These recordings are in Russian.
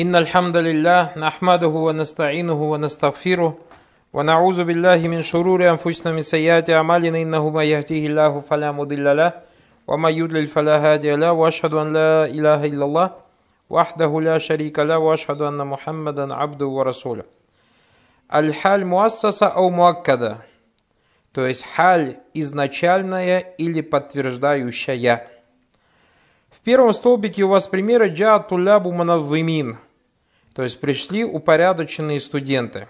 إن الحمد لله نحمده ونستعينه ونستغفره ونعوذ بالله من شرور أنفسنا من سيئات أعمالنا إنه ما يهديه الله فلا مضل له وما يضلل فلا هادي له وأشهد أن لا إله إلا الله وحده لا شريك له وأشهد أن محمدا عبده ورسوله. الحال مؤسسة أو مؤكدة؟ То есть халь изначальная или подтверждающая. В первом столбике у вас примеры джа тулябу манаввимин – то есть пришли упорядоченные студенты,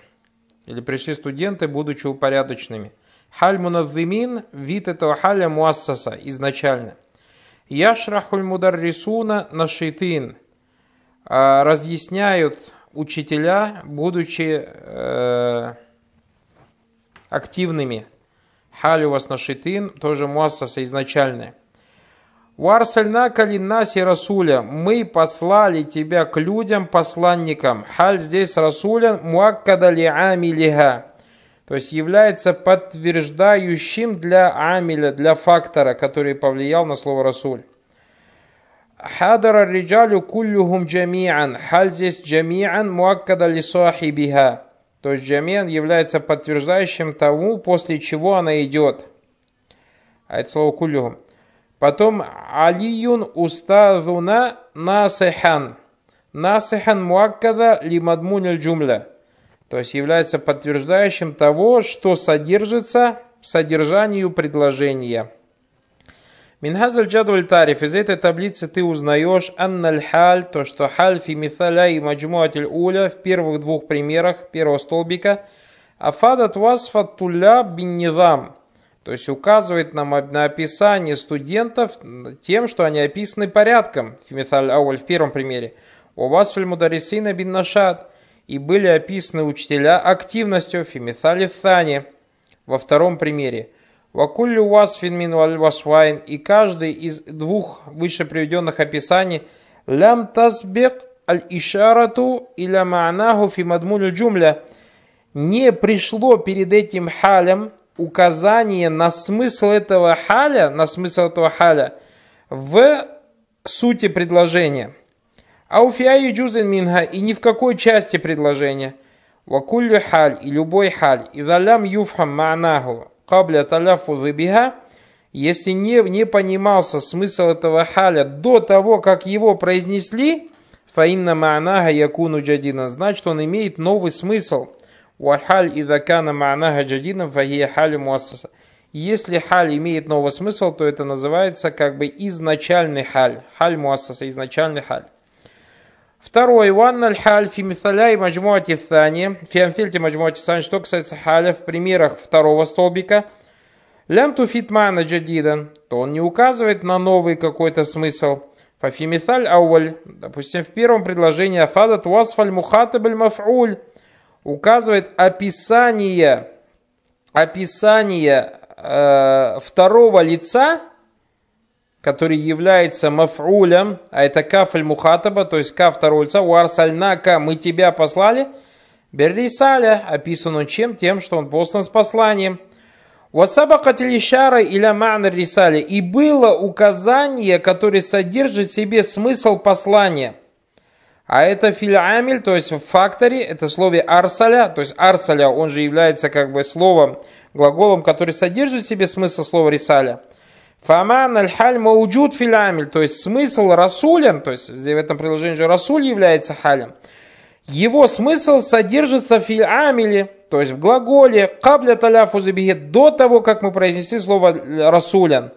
или пришли студенты, будучи упорядоченными. Халь муназымин, вид этого халя муассаса, изначально. Яшрахуль мударрисуна нашитин, а, разъясняют учителя, будучи э, активными. Халь у вас нашитин, тоже муассаса изначальная. Варсальна калиннаси Расуля, мы послали тебя к людям, посланникам. Халь здесь Расуля муаккада ли амилиха. То есть является подтверждающим для амиля, для фактора, который повлиял на слово Расуль. Хадара риджалю куллюхум джамиан. Халь здесь джамиан муаккада ли сахибиха. То есть джамиан является подтверждающим тому, после чего она идет. А это слово куллюхум. Потом алиюн устазуна насихан. Насихан муаккада ли мадмуниль джумля. То есть является подтверждающим того, что содержится в содержанию предложения. Минхазаль джадваль тариф. Из этой таблицы ты узнаешь анналь халь, то что халь фи миталя и маджмуатиль уля в первых двух примерах первого столбика. Афадат васфат туля бин низам. То есть указывает нам на описание студентов тем, что они описаны порядком. Фимиталь ауль в первом примере. У вас мударисина бин нашат. И были описаны учителя активностью фимитали thani во втором примере. Вакуллю васфин мин васвайн. И каждый из двух выше приведенных описаний лям тазбек аль ишарату иля ма'наху фи мадмулю джумля. Не пришло перед этим халем указание на смысл этого халя, на смысл этого халя в сути предложения. Ауфиаю джузен минха и ни в какой части предложения. Вакуллю халь и любой халь. И далям юфхам ма'наху кабля таляфузы биха, если не, не понимался смысл этого халя до того, как его произнесли, фаинна ма'наха якуну джадина, значит он имеет новый смысл. Вахаль идакана ма'наха джадина фахия халь муассаса. Если халь имеет новый смысл, то это называется как бы изначальный халь. Халь муассаса, изначальный халь. Второй, ванна аль-халь фи миталяй маджмуати thani, фи амфильте маджмуати thani, что касается халя в примерах второго столбика, лям туфит мана джадидан, то он не указывает на новый какой-то смысл. Фафи миталь ауаль, допустим, в первом предложении афадат васфаль мухатабаль маф'уль, указывает описание, описание э, второго лица, который является маф'улем, а это каф мухатаба, то есть каф второго лица, уарсальнака, мы тебя послали, беррисаля, описано чем? Тем, что он послан с посланием. Васабакат лишара иля ма'на рисали. И было указание, которое содержит в себе смысл послания. А это фильамиль, то есть в факторе, это слове арсаля, то есть арсаля, он же является как бы словом, глаголом, который содержит в себе смысл слова рисаля. Фаман аль-халь мауджуд филямиль, то есть смысл расулен, то есть в этом приложении же расуль является халем. Его смысл содержится в филямиле, то есть в глаголе кабля таляфу до того, как мы произнесли слово расулян.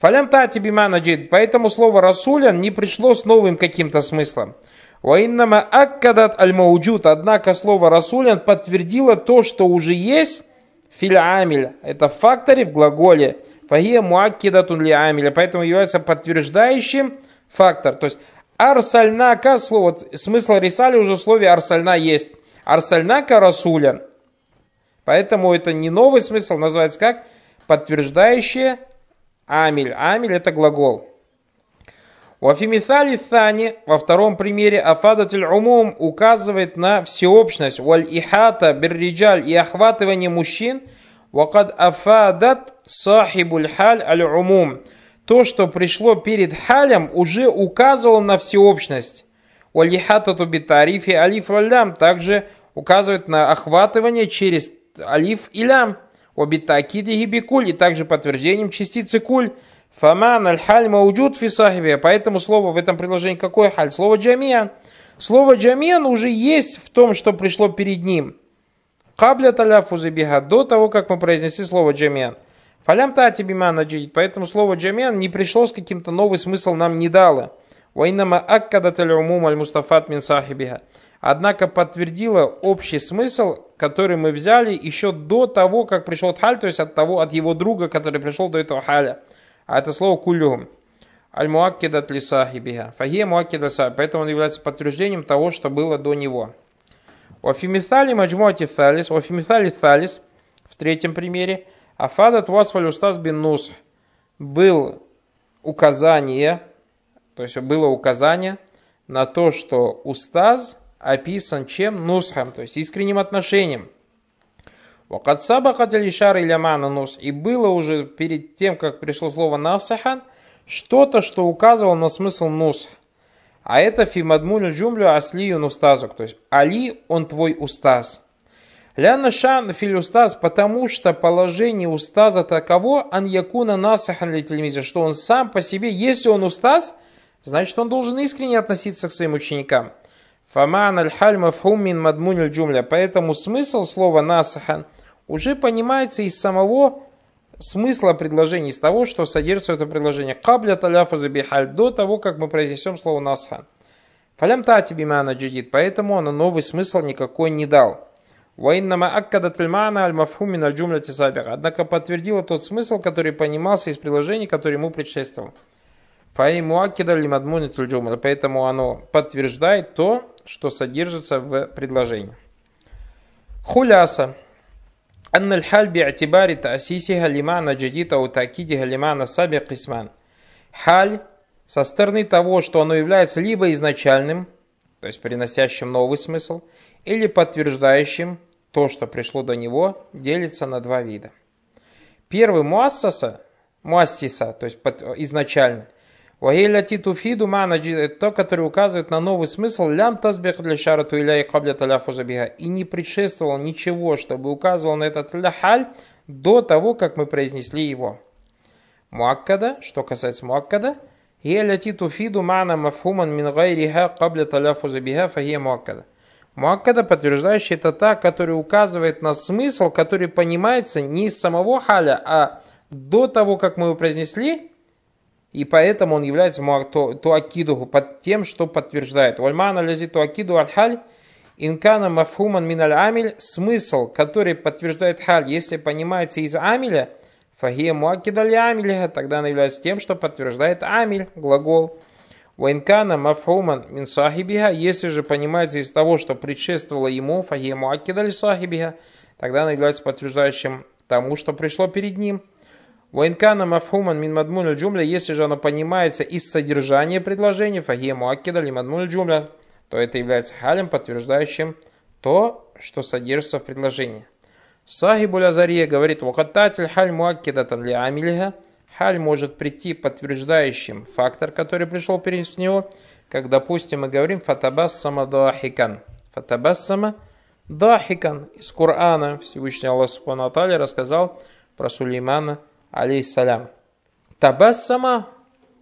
Фалям тати бимана поэтому слово расулян не пришло с новым каким-то смыслом. Ваиннама аккадат аль мауджуд, однако слово расулян подтвердило то, что уже есть филямиль, это в факторе, в глаголе. Фагия муаккидатун ли амиля, поэтому является подтверждающим фактор. То есть арсальнака, слово, смысл рисали уже в слове арсальна есть. Арсальнака расулян. Поэтому это не новый смысл, называется как подтверждающее амиль. Амиль это глагол. Вафимитали Thani, во втором примере, афадатель умум указывает на всеобщность, валь ихата, берриджаль и охватывание мужчин – Вакад афадат сахибуль халь аль умум. То, что пришло перед халем, уже указывало на всеобщность. Валихатату битарифи алиф валям также указывает на охватывание через алиф и лям. Обитакиди гибикуль и также подтверждением частицы куль. Фаман аль-халь мауджуд фи сахибе. Поэтому слово в этом предложении какое халь? Слово джамиан. Слово джамиан уже есть в том, что пришло перед ним. Кабля таляфузы биха, до того, как мы произнесли слово джамиан. Фалям тати бимана джид. Поэтому слово джамиан не пришло с каким-то новый смысл нам не дало. Вайнама аккадат аль-умум аль-мустафат мин сахибиха. Однако подтвердила общий смысл, который мы взяли еще до того, как пришел халь, то есть от того, от его друга, который пришел до этого халя. А это слово кулюхум. Аль-муаккидат ли сахибиха. Фахия муаккидат Поэтому он является подтверждением того, что было до него. Офимитали маджмуати талис, офимитали талис, в третьем примере, афадат васфаль устаз бин нус, был указание, то есть было указание на то, что устаз описан чем? Нусхам, то есть искренним отношением. Вакат сабахат лишар или нус. И было уже перед тем, как пришло слово насахан, что-то, что указывало на смысл нусх. А это фимадмуль джумлю аслию устазук. То есть Али, он твой устаз. Ляна шан филь устаз, потому что положение устаза таково, ан якуна насахан ли что он сам по себе, если он устаз, значит он должен искренне относиться к своим ученикам. Фаман аль-халь мафхум мин мадмунь джумля. Поэтому смысл слова насахан уже понимается из самого смысла предложения, из того, что содержится это предложение. Кабля таляфу забихаль, до того, как мы произнесем слово насхан. Фалям тати бимана джидид, поэтому он новый смысл никакой не дал. Ваиннама аккада тельмана аль мафхумин аль джумля тисабиха. Однако подтвердила тот смысл, который понимался из предложений, который ему предшествовал. Фаи муакида лимадмуни джумля. Поэтому оно подтверждает то, что содержится в предложении. Хуляса. أن الحال باعتبار تأسيسها لمعنى جديد أو تأكيدها لمعنى سابق قسمان. Халь со стороны того, что оно является либо изначальным, то есть приносящим новый смысл, или подтверждающим то, что пришло до него, делится на два вида. Первый муассаса, муассиса, то есть изначально – Вагиля титуфиду мана то, который указывает на новый смысл лям тазбех для шарату иля и кабля таляфу забига. И не предшествовал ничего, чтобы указывал на этот ляхаль до того, как мы произнесли его. Муаккада, что касается муаккада, Геля титуфиду мана мафхуман мин гайриха кабля таляфу забига фахия муаккада. Муаккада, подтверждающий, это та, который указывает на смысл, который понимается не из самого халя, а до того, как мы его произнесли, и поэтому он является туакидуху под тем, что подтверждает. Вальмана лязи туакиду аль-халь инкана мафхуман миналь амиль смысл, который подтверждает халь, если понимается из амиля, фахия муакида амиля, тогда она является тем, что подтверждает амиль, глагол. Вайнкана мафхуман мин сахибиха, если же понимается из того, что предшествовало ему, фахия муакида сахибиха, тогда она является подтверждающим тому, что пришло перед ним. Вайнкана мафхуман мин мадмуль джумля, если же оно понимается из содержания предложения, фахия муаккида ли мадмуль джумля, то это является халем, подтверждающим то, что содержится в предложении. Сахибуль Азария говорит, вахаттатель халь муаккидатан ли амилиха, халь может прийти подтверждающим фактор, который пришел перед него, как, допустим, мы говорим фатабассама дахикан. Фатабассама дахикан. Из Корана Всевышний Аллах Субхану рассказал про Сулеймана, алейхиссалям. Табассама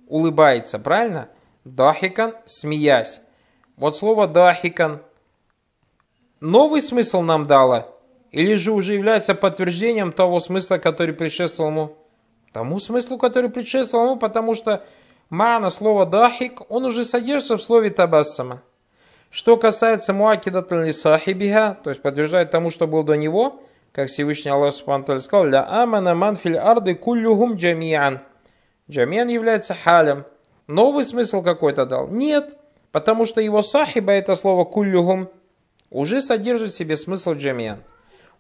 улыбается, правильно? Дахикан, смеясь. Вот слово дахикан новый смысл нам дало? Или же уже является подтверждением того смысла, который предшествовал ему? Тому смыслу, который предшествовал ему, потому что мана слова дахик, он уже содержится в слове табассама. Что касается муакидат сахибиха, то есть подтверждает тому, что был до него, как Всевышний Аллах Субхану сказал, «Ля амана манфиль арды куллюхум джамиан». Джамиан является халем. Новый смысл какой-то дал? Нет, потому что его сахиба, это слово куллюхум, уже содержит в себе смысл джамиан.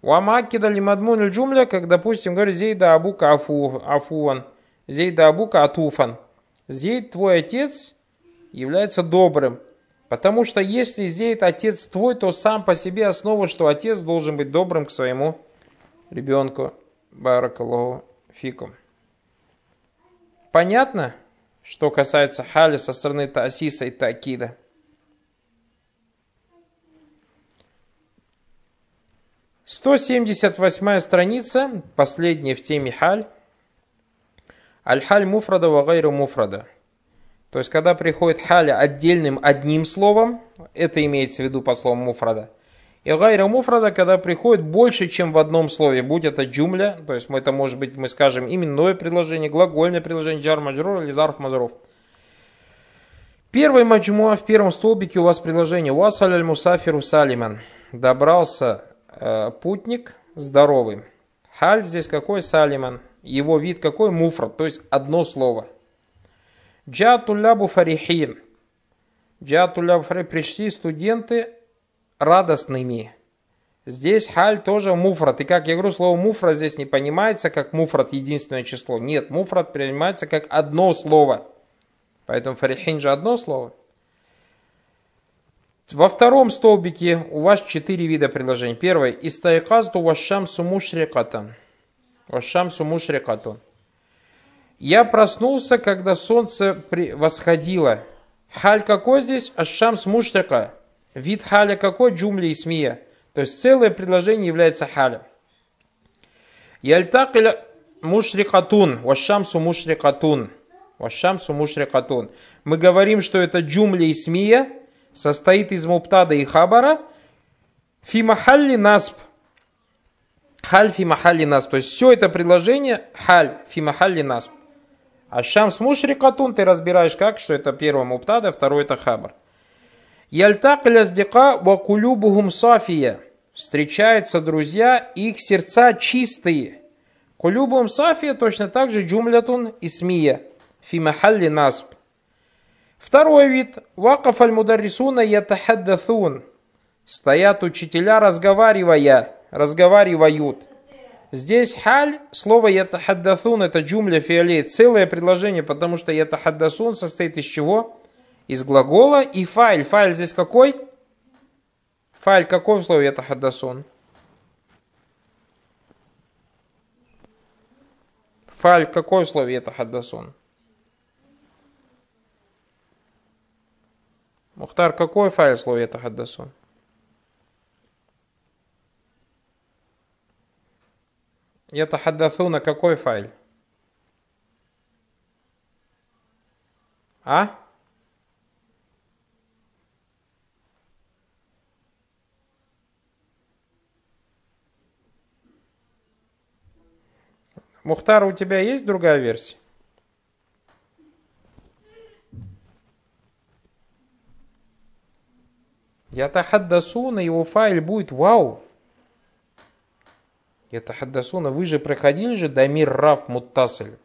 Уамакида лимадмун джумля, как, допустим, говорит, зейда абука афу, афуан, зейда абука атуфан. Зейд, твой отец, является добрым. Потому что если Зейд отец твой, то сам по себе основа, что отец должен быть добрым к своему ребенку. Баракаллаху фикум. Понятно, что касается хали со стороны Таасиса и Такида? Сто семьдесят восьмая страница, последняя в теме халь. Аль-халь муфрада вагайру муфрада. То есть, когда приходит халя отдельным одним словом, это имеется в виду по словам муфрада, и гайра муфрада, когда приходит больше, чем в одном слове, будь это джумля, то есть это может быть, мы скажем, именное предложение, глагольное предложение, джар маджрур или зарф мазруф. Первый маджмуа в первом столбике у вас предложение «Васаль аль мусафиру салиман» добрался э, путник здоровый. Халь здесь какой салиман? Его вид какой? Муфрат, то есть одно слово. Джатулябу фарихин. Джатулябу фарихин. Пришли студенты радостными. Здесь халь тоже муфрат. И как я говорю, слово муфрат здесь не понимается как муфрат единственное число. Нет, муфрат принимается как одно слово. Поэтому фарихин же одно слово. Во втором столбике у вас четыре вида предложений. Первое. Истайказту вашам сумушрикатан. Вашам сумушрикатун. Я проснулся, когда солнце восходило. Халь какой здесь? Ашам смушрика. Вид халя какой? Джумли смия. То есть целое предложение является халем. Яльтакиля мушрикатун. Вашамсу мушрикатун. Вашамсу мушрикатун. Мы говорим, что это джумли и смия состоит из муптада и хабара. Фи махалли насб. Халь фи махалли. То есть все это предложение халь фи махалли насб. А шамс мушрикатун ты разбираешь как, что это первое муптада, второе это хабар. Яльтак ляздика ва кулюбухум сафия. Встречаются друзья, их сердца чистые. Кулюбухум сафия точно так же джумлятун исмия. Фи махалли насб. Второй вид. Вакаф аль-мударрисуна ятахаддαθун. Стоят учителя, разговаривая, разговаривают. Здесь халь, слово ятахаддасун, это джумля фиолей, целое предложение, потому что ятахаддасун состоит из чего? Из глагола и файль. Файль здесь какой? Файль какой в слове ятахаддасун? Файль какой в слове ятахаддасун? Мухтар, какой файл в слове ятахаддасун? Ятахаддасуна какой файл? А? Мухтар, у тебя есть другая версия? Ятахаддасуна, его файл будет вау. Это хаддасуна, вы же проходили же Дамир Раф Муттасель.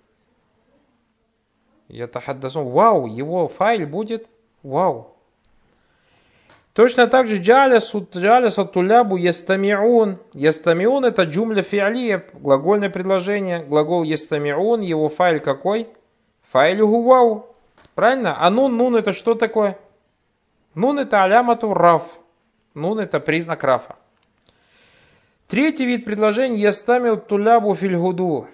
Это хаддасун, вау, его файл будет вау. Точно так же джалясу тулябу ястамиун. Ястамиун это джумля фиалия, глагольное предложение. Глагол ястамиун, его файл какой? Файл вау. Правильно? А нун, нун это что такое? Нун это алямату раф. Нун это признак рафа. Третий вид предложений «Ястамил тулябу фильгуду».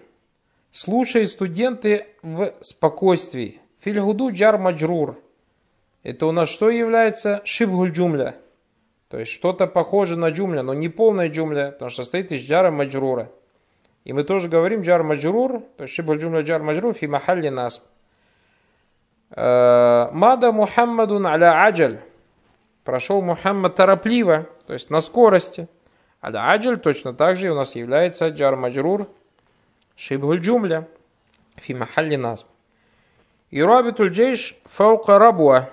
Слушай студенты в спокойствии. Фильгуду джар маджрур. Это у нас что является? Шибгуль джумля. То есть что-то похоже на джумля, но не полная джумля, потому что состоит из джара маджрура. И мы тоже говорим джар маджрур, то есть шибгуль джумля джар маджрур фи махалли нас. Э, Мада Мухаммадун аля аджаль. Прошел Мухаммад торопливо, то есть на скорости. Аль-Аджаль точно так же у нас является джар маджрур шибгуль джумля фи махалли нас. И рабитуль джейш фаука рабуа.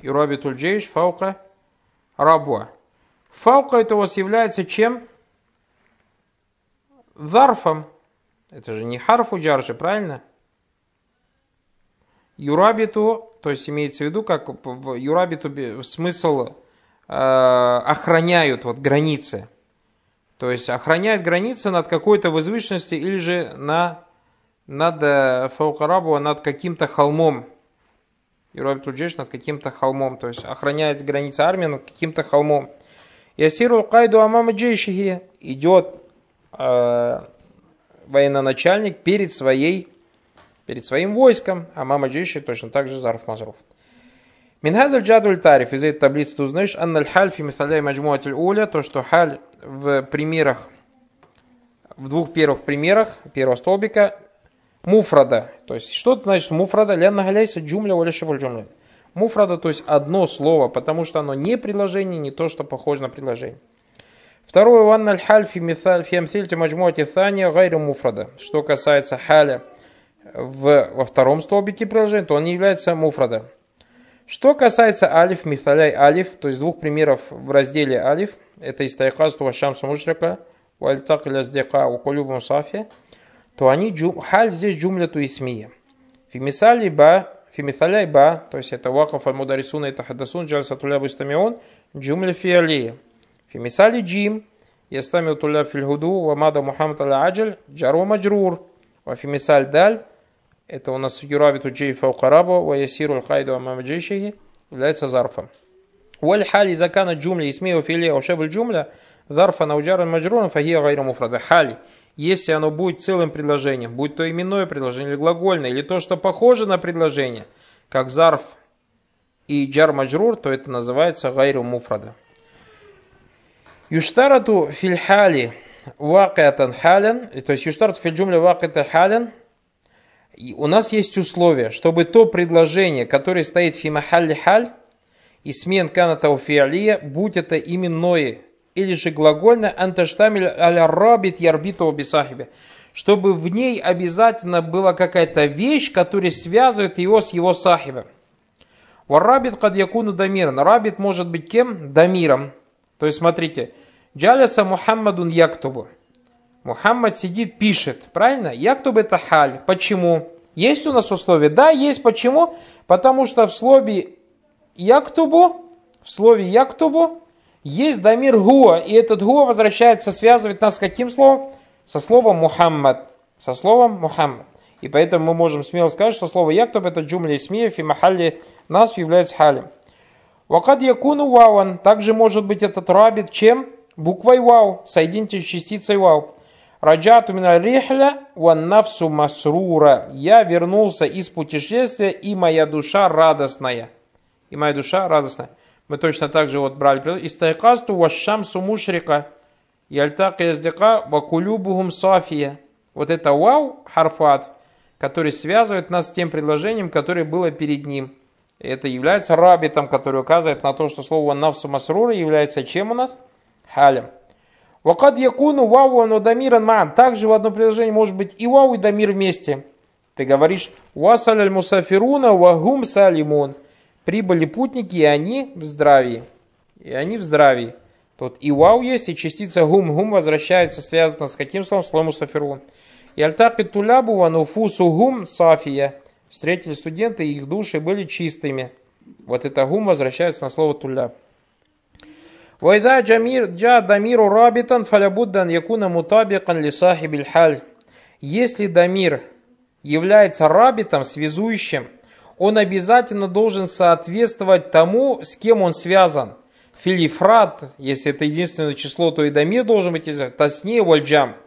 И рабитуль джейш фаука рабуа. Фаука это у вас является чем? Зарфом. Это же не харфу джаржи, правильно? Юрабиту, то есть имеется в виду, как юрабиту смысл Э, охраняют вот границы. То есть охраняют границы над какой-то возвышенности или же на, над э, Фаукарабу, над каким-то холмом. Юраб Туджеш над каким-то холмом. То есть охраняет границы армии над каким-то холмом. Ясиру Кайду Амама Джейшихи идет э, военачальник перед своей перед своим войском, а мама Джейши точно так же Зарф Мазруф. Минхазаль джадуль тариф, из этой таблицы ты узнаешь, анналь халь фи миталяй маджмуатиль уля, то, что халь в примерах, в двух первых примерах, первого столбика, муфрада. То есть, что это значит муфрада? Лян нагаляйся джумля шибуль джумля. Муфрада, то есть одно слово, потому что оно не предложение, не то, что похоже на предложение. Второе, ванна аль-халь маджмуати thания гайру муфрада. Что касается халя в, во втором столбике приложения, то он не является муфрада. Что касается алиф, мифаляй алиф, то есть двух примеров в разделе алиф, это из тайкасту шамсу мушрика, вальтак ляздека укулюбу сафия, то они джум, халь здесь джумляту исмия. Фимисали ба, фимисаляй ба, то есть это вакаф аль-мударисуна и тахадасун джальсатуля бустамион, джумля фиалия. في مثال جيم يستمع الطلاب في الهدوء وماذا محمد العجل جار ومجرور وفي مثال دال это у нас юрабиту джей фауқараба ва ясиру аль-кайду амама джейшихи является зарфом. والحال إذا كانت جملة اسمية وفعلية أو شبه الجملة ظرفا أو جارا مجرورا فهي غير مفردة. Хали, если оно будет целым предложением, будь то именное предложение или глагольное, или то, что похоже на предложение, как зарф и джар маджрур, то это называется гайру муфрада. Юштарату фильхали вакиатан халян, то есть юштарату фильджумля вакиата халян, у нас есть условия, чтобы то предложение, которое стоит в фимахалли халь, и смен каната уфиалия, будь это именное или же глагольное, анташтамиль аля рабит ярбиту бисахибе, чтобы в ней обязательно была какая-то вещь, которая связывает его с его сахибом. Варабит кад якуну дамиран. Рабит может быть кем? Дамиром. То есть, смотрите, Джаляса Мухаммадун Яктубу. Мухаммад сидит, пишет. Правильно? Яктуб это халь. Почему? Есть у нас условия? Да, есть. Почему? Потому что в слове Яктубу, в слове Яктубу есть дамир гуа. И этот гуа возвращается, связывает нас с каким словом? Со словом Мухаммад. Со словом Мухаммад. И поэтому мы можем смело сказать, что слово Яктуб это джумля исмиев и махалли нас является халем. Вакад якуну вауан. Также может быть этот рабит чем? Буквой вау. Соедините с частицей вау. Раджату мина рихля ван нафсу масрура. Я вернулся из путешествия, и моя душа радостная. И моя душа радостная. Мы точно так же вот брали. Истайкасту вашамсу мушрика. Яльтак яздика вакулюбухум сафия. Вот это вау, харфат, который связывает нас с тем предложением, которое было перед ним. Это является рабитом, который указывает на то, что слово «навсу масрура» является чем у нас? Халем. Вакад якуну вау дамиран ман. Также в одном предложении может быть и вау, и дамир вместе. Ты говоришь «Васаль аль мусафируна вагум салимун». Прибыли путники, и они в здравии. И они в здравии. Тут и вау есть, и частица гум. Гум возвращается, связано с каким словом? Словом мусафирун. И альтаки тулябу вануфусу гум сафия встретили студенты, их души были чистыми. Вот это гум возвращается на слово туля. Вайда джамир джа дамиру рабитан фалябуддан якуна мутабикан лисахибиль халь. Если дамир является рабитом, связующим, он обязательно должен соответствовать тому, с кем он связан. Филифрат, если это единственное число, то и дамир должен быть тасне вальджам –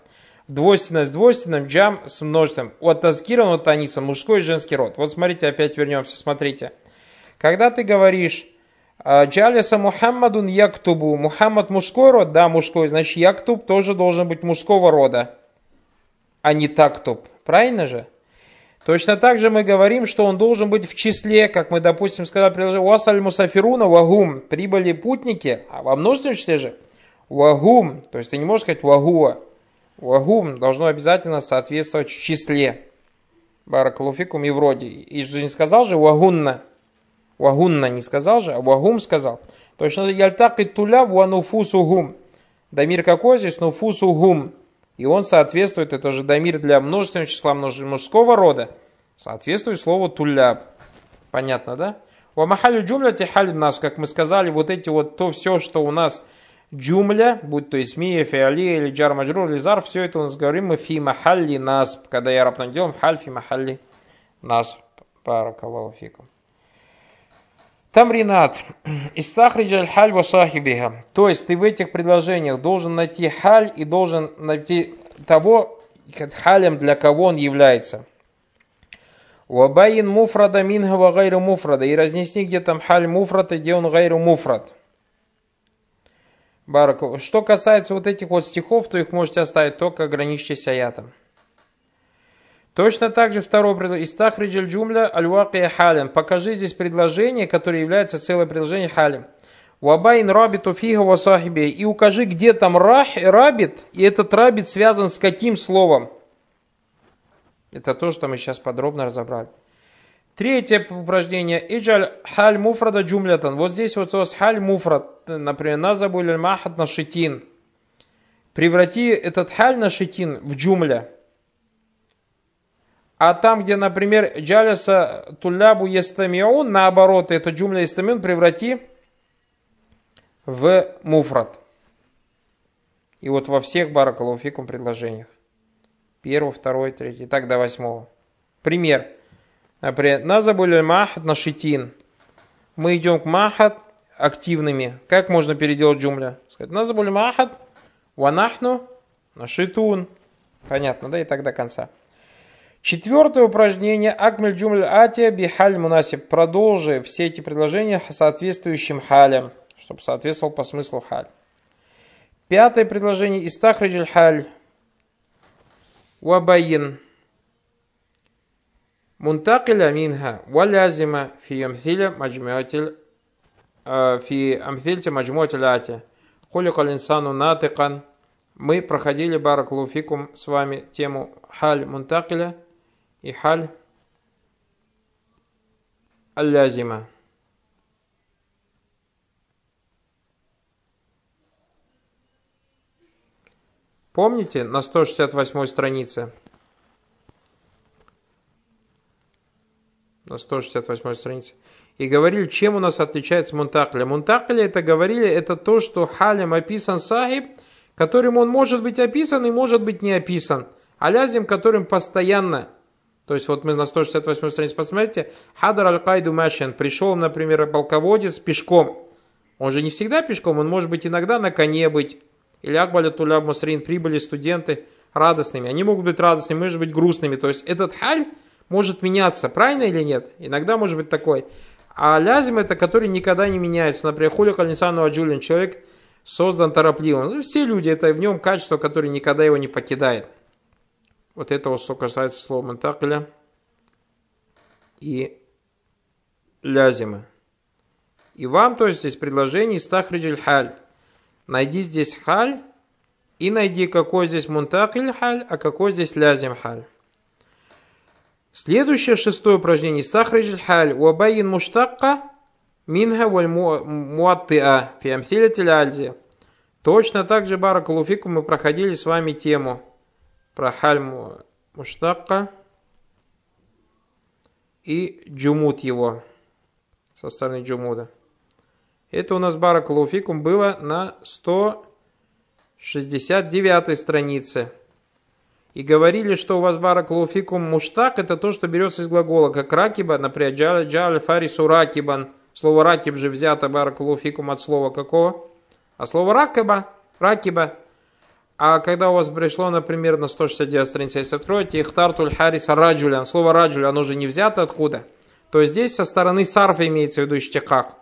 двойственность с двойственным, джам с множеством. От таскиром, от танисом, мужской и женский род. Вот смотрите, опять вернемся, смотрите. Когда ты говоришь «А, Джалиса Мухаммадун Яктубу, Мухаммад мужской род, да, мужской, значит Яктуб тоже должен быть мужского рода, а не Тактуб. Правильно же? Точно так же мы говорим, что он должен быть в числе, как мы, допустим, сказали, приложили «Уасаль Мусафируна вагум» – прибыли путники, а во множественном числе же «вагум», то есть ты не можешь сказать «вагуа», Вагум должно обязательно соответствовать в числе. Баракалуфикум и вроде. И же не сказал же вагунна. Вагунна не сказал же, а вагум сказал. Точно яльтак и туля вануфусугум. Дамир какой здесь? Нуфусугум. И он соответствует, это же дамир для множественного числа мужского рода. Соответствует слову туля. Понятно, да? Вамахалю джумля тихаль нас, как мы сказали, вот эти вот то все, что у нас джумля, будь то исмия, фиали или джар маджрур или зар, все это у нас говорим мы фи махалли нас, когда я раб делаем, халь фи махалли нас. Баракаллаху фикум. Тамринат. Истахриджаль халь васахибиха. То есть ты в этих предложениях должен найти халь и должен найти того, халем для кого он является. Вабайн муфрада минга ва гайру муфрада. И разнеси, где там халь муфрад, и где он гайру муфрад. Барак. Что касается вот этих вот стихов, то их можете оставить, только ограничьтесь аятом. Точно так же второе предложение. Истахриджаль джумля аль халим. Покажи здесь предложение, которое является целое предложение халим. Вабайн рабиту фига васахибе. И укажи, где там рах, рабит, и этот рабит связан с каким словом. Это то, что мы сейчас подробно разобрали. Третье упражнение. Иджаль халь муфрада джумлятан. Вот здесь вот у вас халь муфрад. Например, назабуль махат на шитин. Преврати этот халь на шитин в джумля. А там, где, например, джаляса тулябу естамиун, наоборот, это джумля естамиун преврати в муфрат. И вот во всех баракалуфикум предложениях. Первый, второй, третий, так до восьмого. Пример. Например, назабуль махат на шитин. Мы идем к махат активными. Как можно переделать джумля? Сказать, назабуль махат, ванахну, на шитун. Понятно, да, и так до конца. Четвертое упражнение «Акмель джумль атия бихаль мунасиб». Продолжи все эти предложения соответствующим халям, чтобы соответствовал по смыслу халь. Пятое предложение «Истахриджаль халь вабаин». Мунтакиля минха валязима фи амфиля маджмиатиль э, фи амфильте маджмуатиль атия. Хуликал инсану натыкан. Мы проходили, Бараклуфикум с вами тему халь мунтакиля – и халь аллязима. Помните на 168 странице? На 168 странице. И говорили, чем у нас отличается мунтакля. Мунтакля это говорили, это то, что халям описан сахиб, которым он может быть описан и может быть не описан. А лязим, которым постоянно. То есть вот мы на 168 странице посмотрите. Хадар аль-Кайду Машин. Пришел, например, полководец пешком. Он же не всегда пешком, он может быть иногда на коне быть или Акбаля Туляб Мусрин, прибыли студенты радостными. Они могут быть радостными, может быть грустными. То есть этот халь может меняться, правильно или нет? Иногда может быть такой. А лязим это, который никогда не меняется. Например, хуля калисану аджулин, человек создан торопливым. Ну, все люди, это в нем качество, которое никогда его не покидает. Вот этого, что касается слова мантакля и лязима. И вам, то есть, здесь предложение стахриджель халь. Найди здесь халь и найди, какой здесь мунтакиль халь, а какой здесь лязим халь. Следующее шестое упражнение. Стахриджь халь. Уабайин муштакка минха валь муаттиа фи амфилятиль альзи. Точно так же, Баракалуфику, мы проходили с вами тему про халь муштакка и джумут его со стороны джумуда. Это у нас Баракалуфикум было на 169 странице. И говорили, что у вас Баракалуфикум муштак это то, что берется из глагола, как ракиба, например, джаль, джаль фарису ракибан. Слово ракиб же взято Баракалуфикум от слова какого? А слово ракиба, ракиба. А когда у вас пришло, например, на 169 странице, если откроете, ихтартуль хариса раджулян, слово раджуля, оно же не взято откуда? То здесь со стороны сарфа имеется в виду иштикак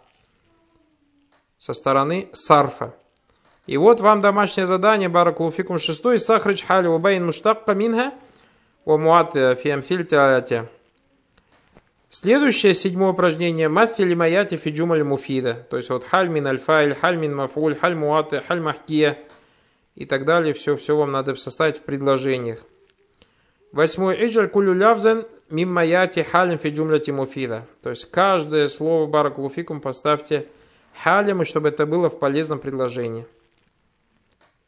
со стороны сарфа. И вот вам домашнее задание, Баракулуфикум 6, Сахрич хали убайн муштакка минха, о муат фиамфиль Следующее, седьмое упражнение. Маффили маяти фиджумаль муфида. То есть вот хальмин альфайль, хальмин мафуль, халь муаты, халь махкия и так далее. Все, все вам надо составить в предложениях. Восьмой. Иджаль кулю лявзен мим маяти халим фиджумляти муфида. То есть каждое слово баракулуфикум поставьте халим, и чтобы это было в полезном предложении.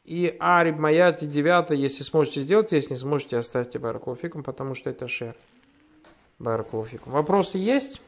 И ариб маяти 9, если сможете сделать, если не сможете, оставьте баракулуфикум, потому что это шер. Баракулуфикум. Вопросы есть?